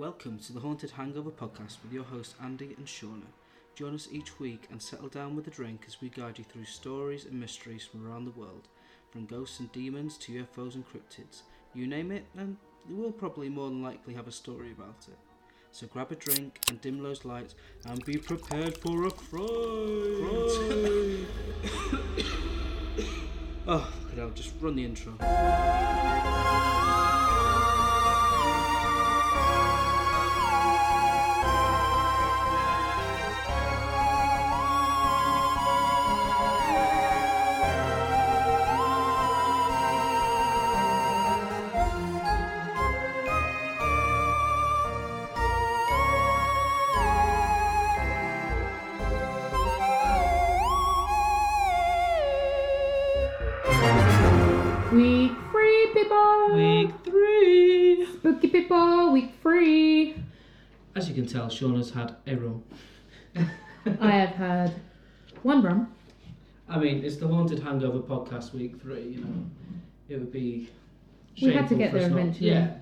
Welcome to the Haunted Hangover podcast with your hosts Andy and Shauna. Join us each week and settle down with a drink as we guide you through stories and mysteries from around the world, from ghosts and demons to UFOs and cryptids. You name it, and we'll probably more than likely have a story about it. So grab a drink and dim those lights and be prepared for a fright. oh, okay, I'll just run the intro. Can tell, Shauna's had a rum. I have had one rum. I mean, it's the Haunted Hangover podcast, week three. You know, it would be. We had to get there eventually. Yeah,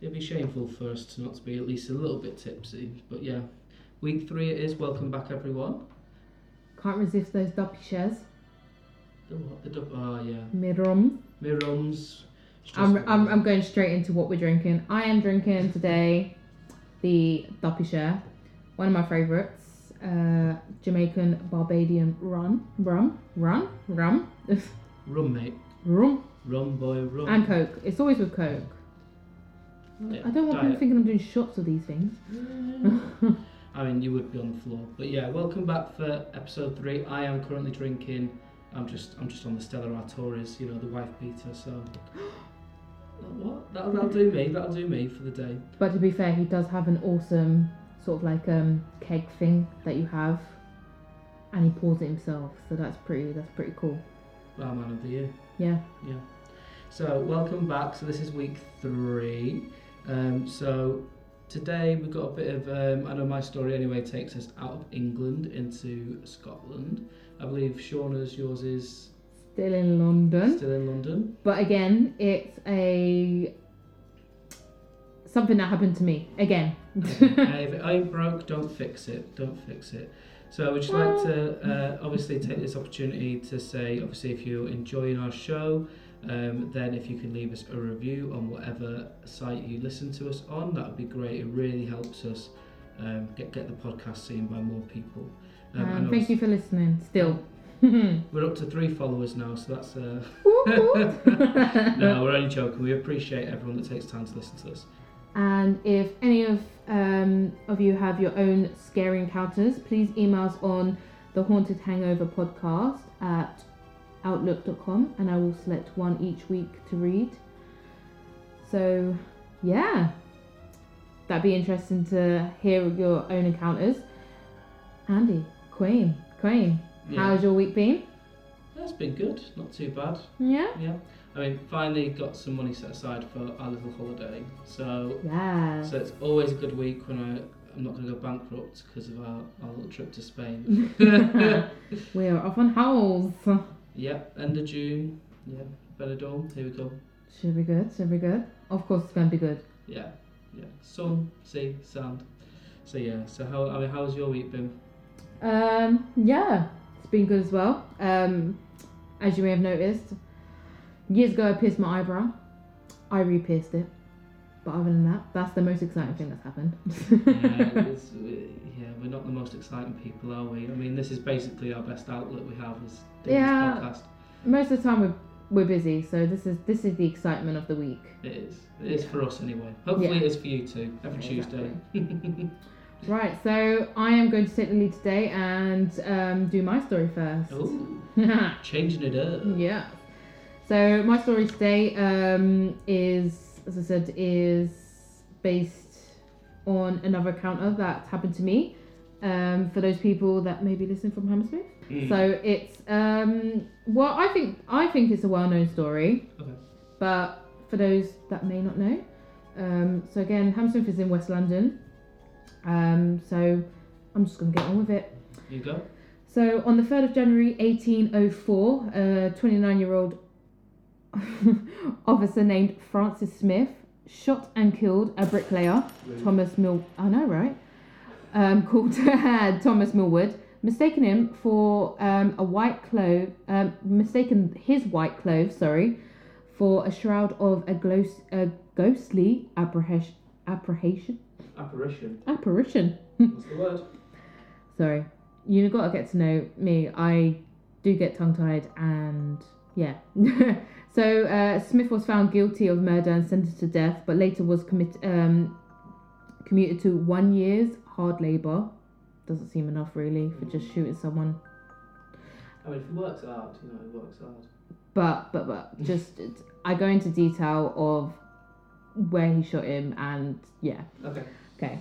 it'd be shameful for us to not to be at least a little bit tipsy. But yeah, week three it is. Welcome back, everyone. Can't resist those Duppy Shares. The what? The dub- oh ah, yeah, Mid rum. Mirums. It's just I'm, I'm, I'm going straight into what we're drinking. I am drinking today the Duppy Share, one of my favourites. Uh, Jamaican Barbadian rum, rum, rum, rum, rum, mate. rum, Rum boy, rum. and Coke. It's always with Coke. Yeah, I don't want people thinking I'm doing shots of these things. I mean, you would be on the floor. But yeah, welcome back for episode three. I am currently drinking. I'm just, I'm just on the Stella Artois, you know, the wife beater. So, what? That'll, that'll do me. That'll do me for the day. But to be fair, he does have an awesome sort of like um keg thing that you have, and he pours it himself. So that's pretty. That's pretty cool. Bar man of the year. Yeah. Yeah. So welcome back. So this is week three. Um, so today we've got a bit of. Um, I know my story anyway takes us out of England into Scotland. I believe Shauna's yours is Still in London, still in London. but again, it's a something that happened to me again. If it ain't broke, don't fix it. Don't fix it. So I would just like to uh, obviously take this opportunity to say, obviously, if you're enjoying our show, um, then if you can leave us a review on whatever site you listen to us on, that would be great. It really helps us um, get get the podcast seen by more people. Um, thank you for listening. Still. We're up to three followers now, so that's. Uh, no, we're only joking. We appreciate everyone that takes time to listen to us. And if any of um, of you have your own scary encounters, please email us on the Haunted Hangover podcast at outlook.com and I will select one each week to read. So, yeah, that'd be interesting to hear your own encounters. Andy, Queen, Queen, how's your week been? That's been good. Not too bad. Yeah? Yeah, I mean, finally got some money set aside for our little holiday. So, Yeah. so it's always a good week when I I'm not going to go bankrupt because of our, our little trip to Spain. We're off on howls. yep, end of June. Yeah, Benidorm. Here we go. Should be good, should be good. Of course, it's going to be good. Yeah, yeah. Sun, sea, sand. So yeah. So how I mean, how's your week been? Um, yeah, it's been good as well. Um, as you may have noticed, years ago I pierced my eyebrow. I re-pierced it. But other than that, that's the most exciting thing that's happened. yeah, we, yeah, we're not the most exciting people, are we? I mean, this is basically our best outlet we have is doing Yeah. this podcast. Most of the time we're we're busy, so this is this is the excitement of the week. It is. It is Yeah. for us anyway. Hopefully, Yeah. it is for you too. Every Tuesday. Right, so I am going to take the lead today and um, do my story first. Ooh, changing it up. Yeah. So my story today um, is, as I said, is based on another encounter that happened to me. Um, for those people that maybe listen from Hammersmith, Mm. so it's um, well, I think I think it's a well-known story, Okay. but for those that may not know, um, so again, Hammersmith is in West London. Um, so I'm just gonna get on with it. You go. So on the 3rd of January 1804, a 29 year old officer named Francis Smith shot and killed a bricklayer, Rude. Thomas Mill. I know, right? Um, called Thomas Millwood, mistaken him for um, a white clove, um, mistaken his white clothes, sorry, for a shroud of a, glos- a ghostly. Apprehension? Apparition. Apparition. What's the word? Sorry, You've gotta get to know me. I do get tongue tied, and yeah. so uh, Smith was found guilty of murder and sentenced to death, but later was commit um, commuted to one year's hard labour. Doesn't seem enough really for just shooting someone. I mean, if it works hard, you know, it works hard. But but but just I go into detail of where he shot him, and yeah. Okay. Okay.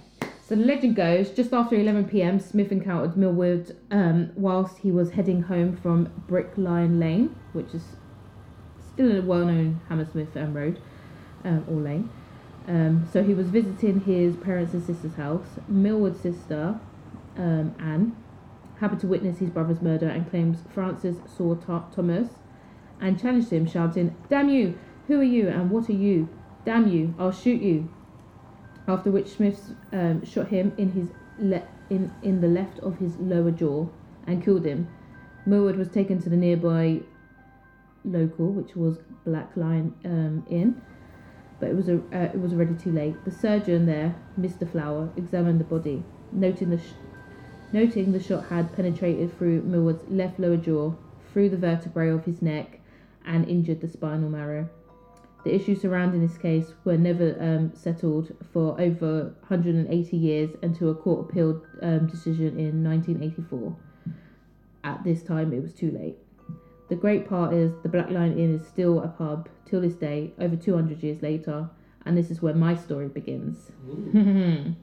So the legend goes, just after 11 p.m., Smith encountered Millwood um, whilst he was heading home from Brickline Lane, which is still a well-known Hammersmith um, road um, or lane. Um, so he was visiting his parents' and sister's house. Millwood's sister, um, Anne, happened to witness his brother's murder and claims Francis saw Tho- Thomas and challenged him, shouting, "Damn you! Who are you? And what are you? Damn you! I'll shoot you!" After which Smith um, shot him in his le- in in the left of his lower jaw and killed him. Millwood was taken to the nearby local, which was Black Lion um, Inn, but it was a, uh, it was already too late. The surgeon there, Mr. Flower, examined the body, noting the sh- noting the shot had penetrated through Millwood's left lower jaw, through the vertebrae of his neck, and injured the spinal marrow. The issues surrounding this case were never um, settled for over 180 years until a court appealed um, decision in 1984. At this time, it was too late. The great part is the Black Lion Inn is still a pub till this day, over 200 years later, and this is where my story begins.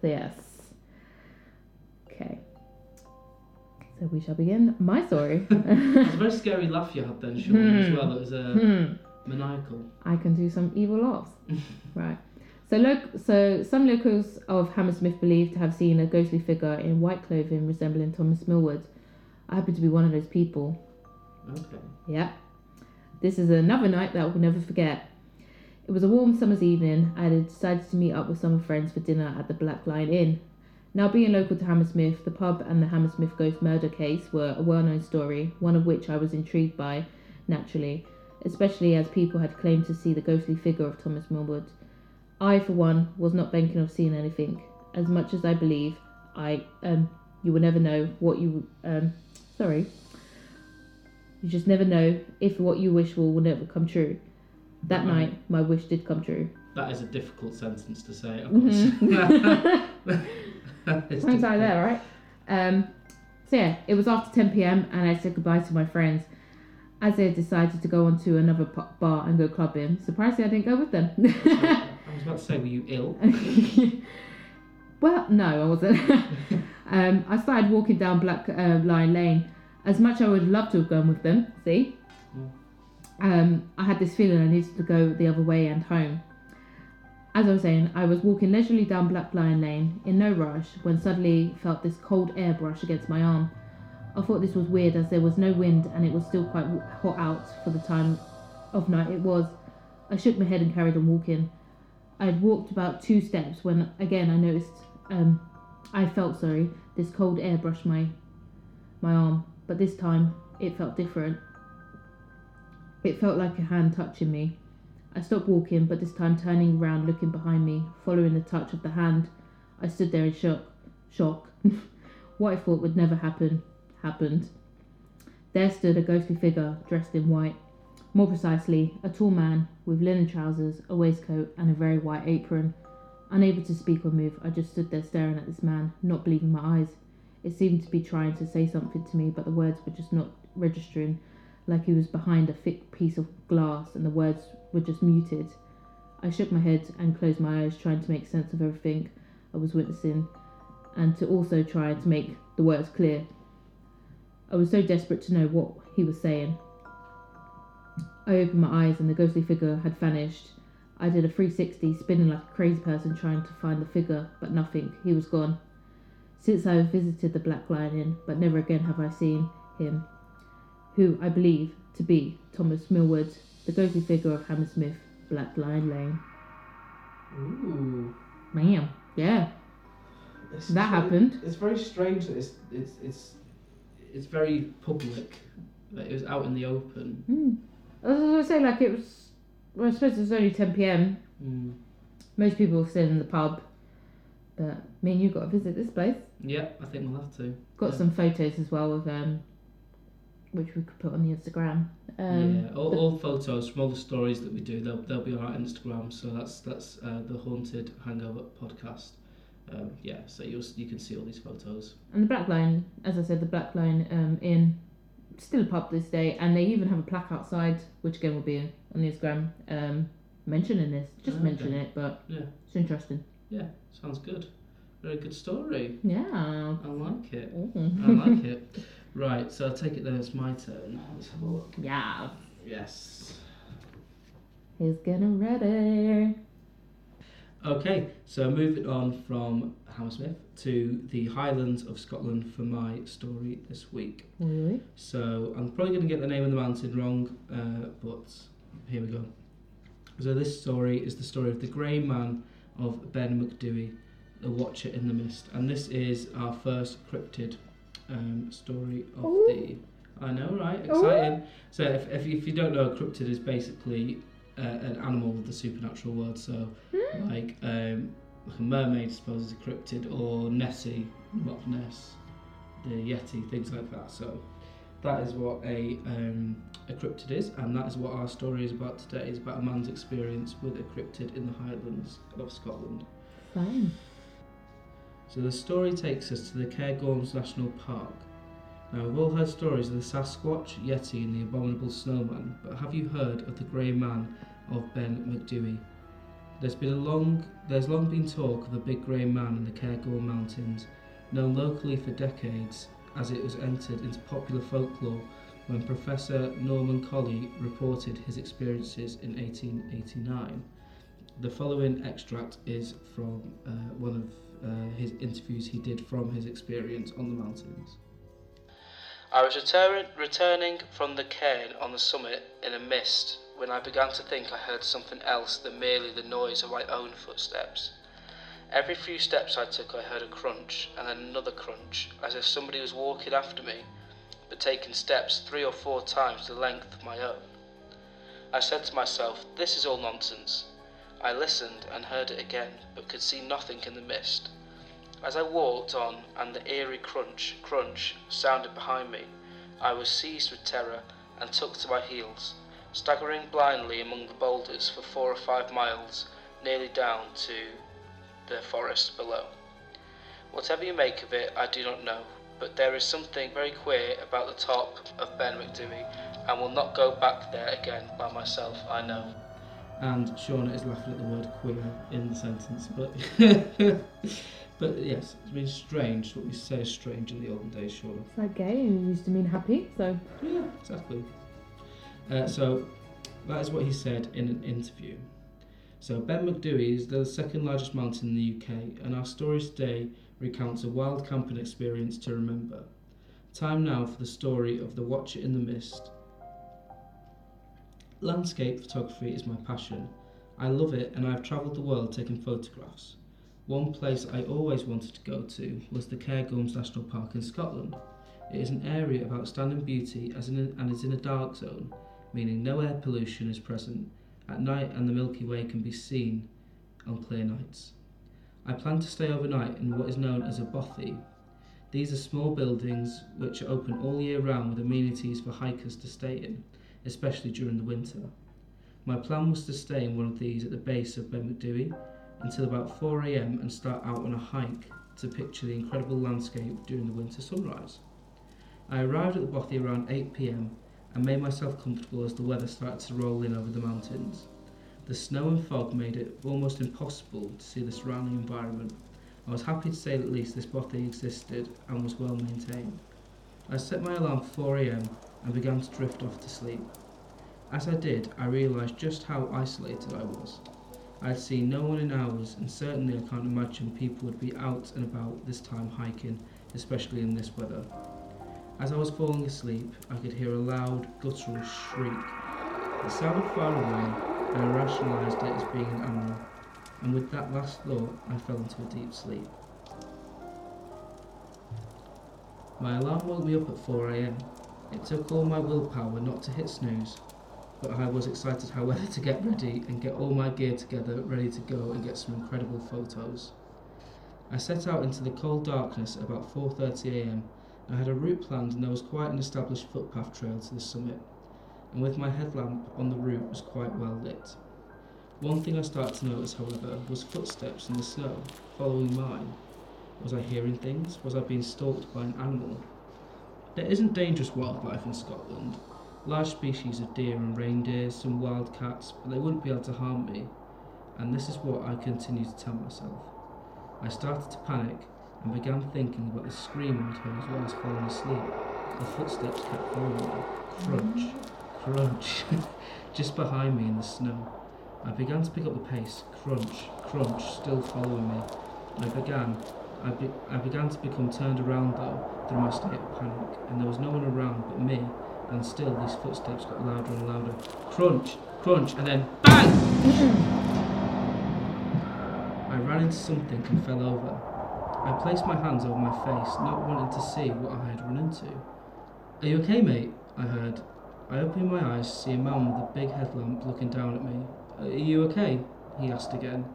So, yes. Okay. So, we shall begin my story. It's a very scary laugh you had then, Sean, as Hmm. well. It was uh, Hmm. Maniacal. I can do some evil laughs. right. So, loc- so some locals of Hammersmith believe to have seen a ghostly figure in white clothing resembling Thomas Millwood. I happen to be one of those people. Okay. Yeah. This is another night that I will never forget. It was a warm summer's evening. I had decided to meet up with some friends for dinner at the Black Lion Inn. Now, being local to Hammersmith, the pub and the Hammersmith ghost murder case were a well known story, one of which I was intrigued by, naturally, especially as people had claimed to see the ghostly figure of Thomas Millwood. I, for one, was not banking on seeing anything. As much as I believe, I, um, you will never know what you, um, sorry, you just never know if what you wish for will never come true. That night, my wish did come true. That is a difficult sentence to say. Of course. Thanks difficult. out there, right? Um, so yeah, it was after 10 p.m. and I said goodbye to my friends. As they decided to go on to another bar and go clubbing, surprisingly, I didn't go with them. I was about to say, were you ill? well, no, I wasn't. um, I started walking down Black uh, Lion Lane. As much as I would love to have gone with them, see? Mm. Um, I had this feeling I needed to go the other way and home. As I was saying, I was walking leisurely down Black Lion Lane in no rush when suddenly felt this cold air brush against my arm. I thought this was weird as there was no wind and it was still quite hot out for the time of night it was. I shook my head and carried on walking. I had walked about two steps when again I noticed um I felt sorry, this cold air brushed my my arm, but this time it felt different. It felt like a hand touching me. I stopped walking, but this time turning around looking behind me, following the touch of the hand. I stood there in shock shock. what I thought would never happen happened. There stood a ghostly figure dressed in white. More precisely, a tall man with linen trousers, a waistcoat, and a very white apron. Unable to speak or move, I just stood there staring at this man, not believing my eyes. It seemed to be trying to say something to me, but the words were just not registering, like he was behind a thick piece of glass and the words were just muted. I shook my head and closed my eyes, trying to make sense of everything I was witnessing, and to also try to make the words clear. I was so desperate to know what he was saying. I opened my eyes and the ghostly figure had vanished. I did a 360, spinning like a crazy person trying to find the figure, but nothing. He was gone. Since I have visited the Black Lion Inn, but never again have I seen him, who I believe to be Thomas Millwood, the ghostly figure of Hammersmith, Black Lion Lane. Ooh. Man, yeah, It's that happened. It's very strange that it's it's it's it's very public. That it was out in the open. Hmm. I was gonna say like it was. Well, I suppose it was only ten p.m. Mm. Most people were still in the pub, but me and you got to visit this place. Yeah, I think we'll have to. Got Yeah. some photos as well of um, which we could put on the Instagram. Um, yeah, all, all photos from all the stories that we do, they'll, they'll be on our Instagram. So that's that's uh, the Haunted Hangover podcast. Um, yeah, so you'll you can see all these photos. And the Black Lion, as I said, the Black Lion um, in still a pub this day, and they even have a plaque outside, which again will be on the Instagram, um, mentioning this. Just Okay. mention it, but Yeah. it's interesting. Yeah, sounds good. Very good story. Yeah. I like it. Ooh. I like it. Right, so I'll take it then it's my turn. Let's have a look. Yeah. Yes. He's getting ready. Okay, so moving on from Hammersmith to the Highlands of Scotland for my story this week. Really? So I'm probably going to get the name of the mountain wrong, uh, but here we go. So this story is the story of the Grey Man of Ben Macdui, the Watcher in the Mist, and this is our first cryptid um, story of Ooh. the. I know, right? Exciting. So if, if, if you don't know, a cryptid is basically uh, an animal with the supernatural world. So like um, like a mermaid, I suppose, is a cryptid, or Nessie, Loch Ness, the Yeti, things like that. So that is what a um, a cryptid is, and that is what our story is about today. Is about a man's experience with a cryptid in the Highlands of Scotland. Fine. So the story takes us to the Cairngorms National Park. Now we've all heard stories of the Sasquatch, Yeti, and the abominable snowman, but have you heard of the Grey Man of Ben Macdui? There's been a long, there's long been talk of a big grey man in the Cairngorm Mountains, known locally for decades, as it was entered into popular folklore when Professor Norman Collie reported his experiences in 1889. The following extract is from uh, one of uh, his interviews he did from his experience on the mountains. I was return- returning from the cairn on the summit in a mist when I began to think I heard something else than merely the noise of my own footsteps. Every few steps I took, I heard a crunch and then another crunch, as if somebody was walking after me, but taking steps three or four times the length of my own. I said to myself, This is all nonsense. I listened and heard it again, but could see nothing in the mist. As I walked on and the eerie crunch, crunch sounded behind me, I was seized with terror and took to my heels, staggering blindly among the boulders for four or five miles, nearly down to the forest below. Whatever you make of it, I do not know, but there is something very queer about the top of Ben Macdui, and will not go back there again by myself, I know. And Shauna is laughing at the word queer in the sentence, but but yes, it means strange. What we say is strange in the olden days, Shauna. It's like gay used to mean happy, so Yeah, exactly. Uh, so that is what he said in an interview. So Ben Macdui is the second largest mountain in the UK, and our story today recounts a wild camping experience to remember. Time now for the story of the Watcher in the Mist. Landscape photography is my passion. I love it, and I have travelled the world taking photographs. One place I always wanted to go to was the Cairngorms National Park in Scotland. It is an area of outstanding beauty as in and is in a dark zone, meaning no air pollution is present at night and the Milky Way can be seen on clear nights. I plan to stay overnight in what is known as a bothy. These are small buildings which are open all year round with amenities for hikers to stay in, especially during the winter. My plan was to stay in one of these at the base of Ben Macdui until about 4am and start out on a hike to picture the incredible landscape during the winter sunrise. I arrived at the bothy around 8pm and made myself comfortable as the weather started to roll in over the mountains. The snow and fog made it almost impossible to see the surrounding environment. I was happy to say that at least this bothy existed and was well maintained. I set my alarm for 4am and began to drift off to sleep. As I did, I realised just how isolated I was. I had seen no one in hours, and certainly I can't imagine people would be out and about this time hiking, especially in this weather. As I was falling asleep, I could hear a loud, guttural shriek. It sounded far away, and I rationalised it as being an animal. and with that last thought, I fell into a deep sleep. My alarm woke me up at 4am. It took all my willpower not to hit snooze, but I was excited, however, to get ready and get all my gear together, ready to go and get some incredible photos. I set out into the cold darkness about 4.30am. I had a route planned and there was quite an established footpath trail to the summit, and with my headlamp on the route was quite well lit. One thing I started to notice, however, was footsteps in the snow, following mine. Was I hearing things? Was I being stalked by an animal? There isn't dangerous wildlife in Scotland. Large species of deer and reindeer, some wild cats, but they wouldn't be able to harm me. And this is what I continued to tell myself. I started to panic and began thinking about the scream I'd heard as well as falling asleep. The footsteps kept following me. Crunch, crunch, just behind me in the snow. I began to pick up the pace. Crunch, crunch, still following me. I began, I, be, I began to become turned around though through my state of panic, and there was no one around but me. And still, these footsteps got louder and louder. Crunch, crunch, and then BANG! I ran into something and fell over. I placed my hands over my face, not wanting to see what I had run into. Are you okay, mate? I heard. I opened my eyes to see a man with a big headlamp looking down at me. Are you okay? He asked again.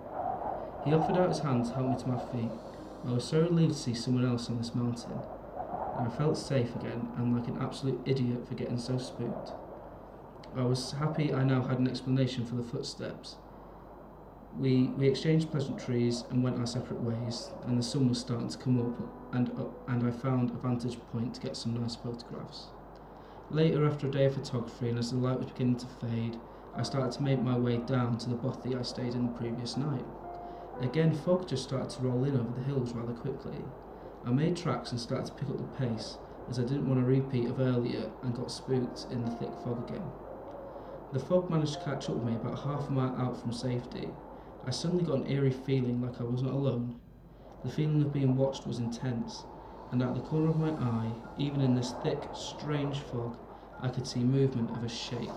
He offered out his hand to help me to my feet. I was so relieved to see someone else on this mountain. I felt safe again and like an absolute idiot for getting so spooked. I was happy I now had an explanation for the footsteps. We, we exchanged pleasantries and went our separate ways, and the sun was starting to come up, and, up, and I found a vantage point to get some nice photographs. Later, after a day of photography, and as the light was beginning to fade, I started to make my way down to the bothy I stayed in the previous night. Again, fog just started to roll in over the hills rather quickly. I made tracks and started to pick up the pace, as I didn't want a repeat of earlier and got spooked in the thick fog again. The fog managed to catch up with me about half a mile out from safety, I suddenly got an eerie feeling like I was not alone. The feeling of being watched was intense, and out the corner of my eye, even in this thick, strange fog, I could see movement of a shape.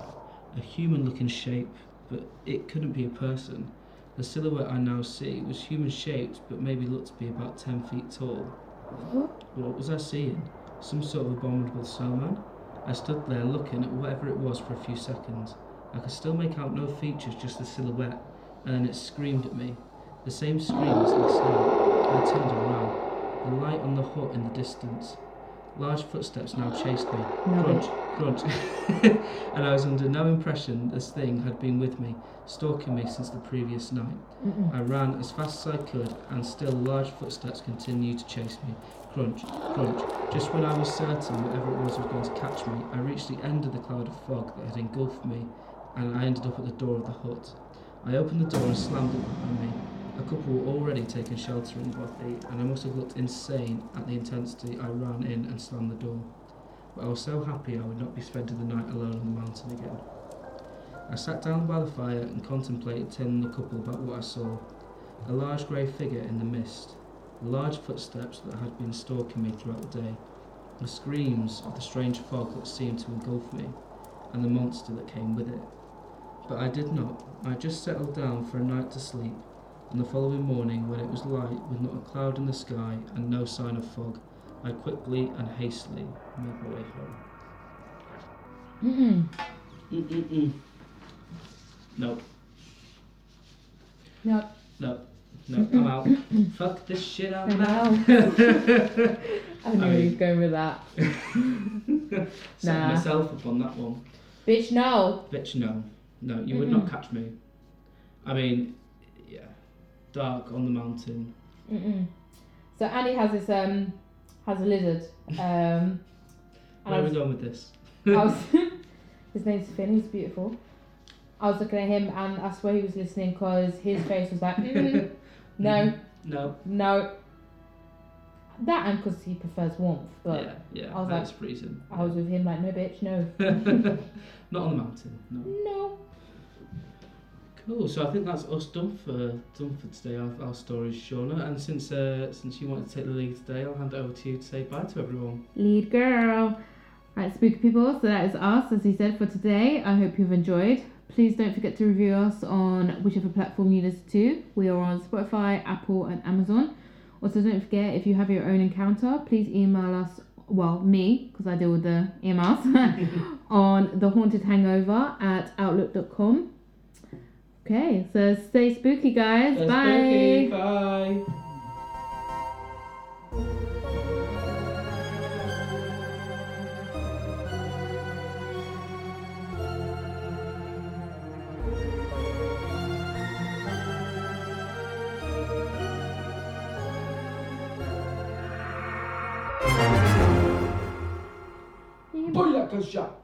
A human looking shape, but it couldn't be a person. The silhouette I now see was human shaped, but maybe looked to be about 10 feet tall. What was I seeing? Some sort of abominable snowman? I stood there looking at whatever it was for a few seconds. I could still make out no features, just the silhouette and then it screamed at me. The same scream as the snow. I turned around. The light on the hut in the distance. Large footsteps now chased me. Crunch, crunch. and I was under no impression this thing had been with me, stalking me since the previous night. Mm-mm. I ran as fast as I could, and still large footsteps continued to chase me. Crunch, crunch. Just when I was certain whatever it was was going to catch me, I reached the end of the cloud of fog that had engulfed me, and I ended up at the door of the hut. I opened the door and slammed it behind me. A couple were already taking shelter in the bothy, and I must have looked insane at the intensity I ran in and slammed the door. But I was so happy I would not be spending the night alone on the mountain again. I sat down by the fire and contemplated telling the couple about what I saw. A large grey figure in the mist, large footsteps that had been stalking me throughout the day, the screams of the strange fog that seemed to engulf me, and the monster that came with it. But I did not. I just settled down for a night to sleep, and the following morning, when it was light with not a cloud in the sky and no sign of fog, I quickly and hastily made my way home. Mm-mm. Mm-mm-mm. No. No. No. No, I'm out. Fuck this shit, I'm, I'm out. out. I knew I he was mean- going with that. Set Nah. myself up on that one. Bitch, no. Bitch, no. No, you would Mm-mm. not catch me. I mean, yeah. Dark on the mountain. Mm-mm. So Annie has this um has a lizard. Um, and I Where are we was, going with this? I was his name's Finn. He's beautiful. I was looking at him and I swear he was listening because his face was like, mm, no, No. no. That and because he prefers warmth, but yeah, yeah. I was that's freezing. I was with him like, no, bitch, no, Not on the mountain. No. no. Cool. So I think that's us done for done for today. Our, our stories, Shauna. And since uh, since you wanted to take the lead today, I'll hand it over to you to say bye to everyone. Lead girl. Right, spooky people. So that is us, as he said, for today. I hope you've enjoyed. Please don't forget to review us on whichever platform you listen to. We are on Spotify, Apple, and Amazon. Also, don't forget if you have your own encounter, please email us. Well, me, because I deal with the emails, on the haunted hangover at outlook.com. Okay, so stay spooky, guys. That's Bye. spooky. Bye. Boy, shot.